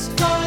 just for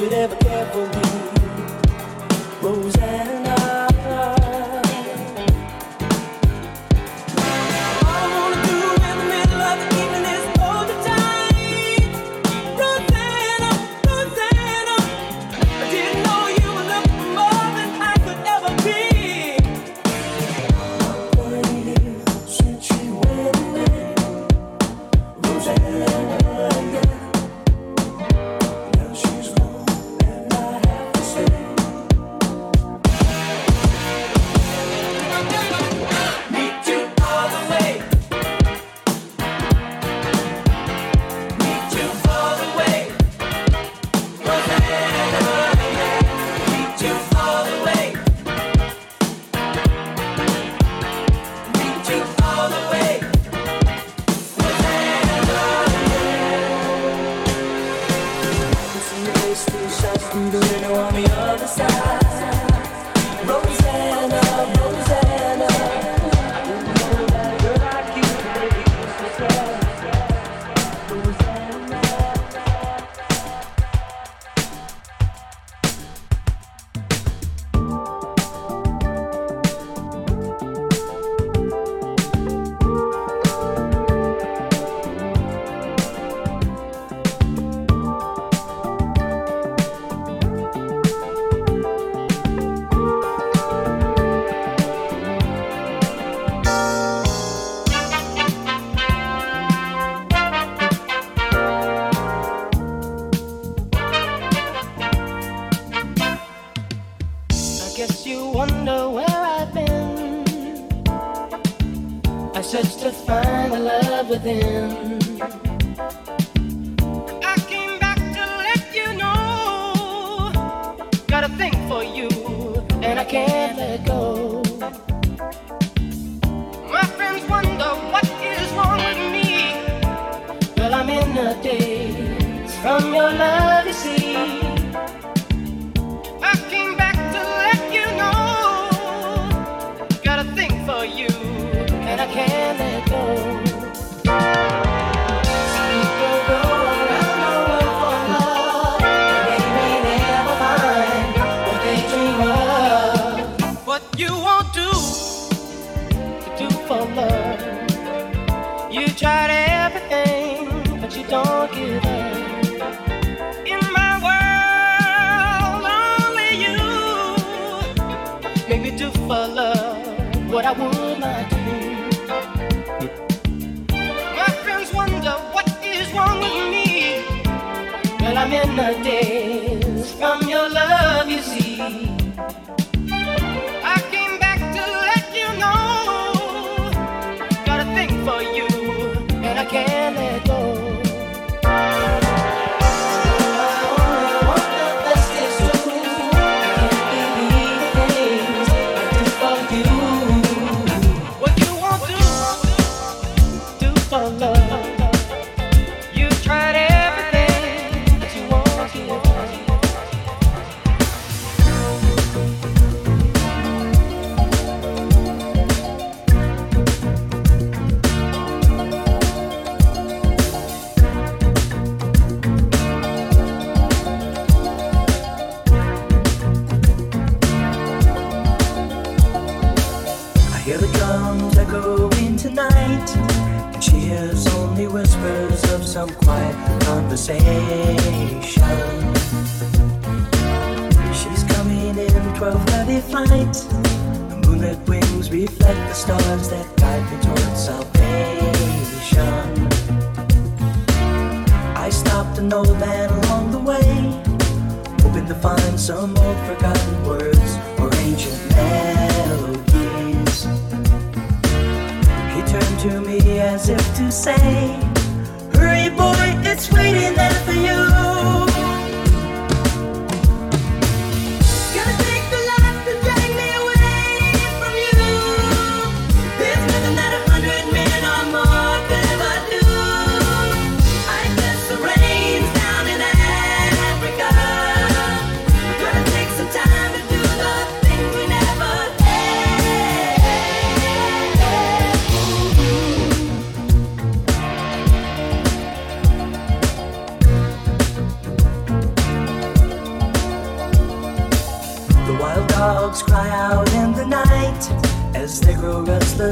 could ever care for me.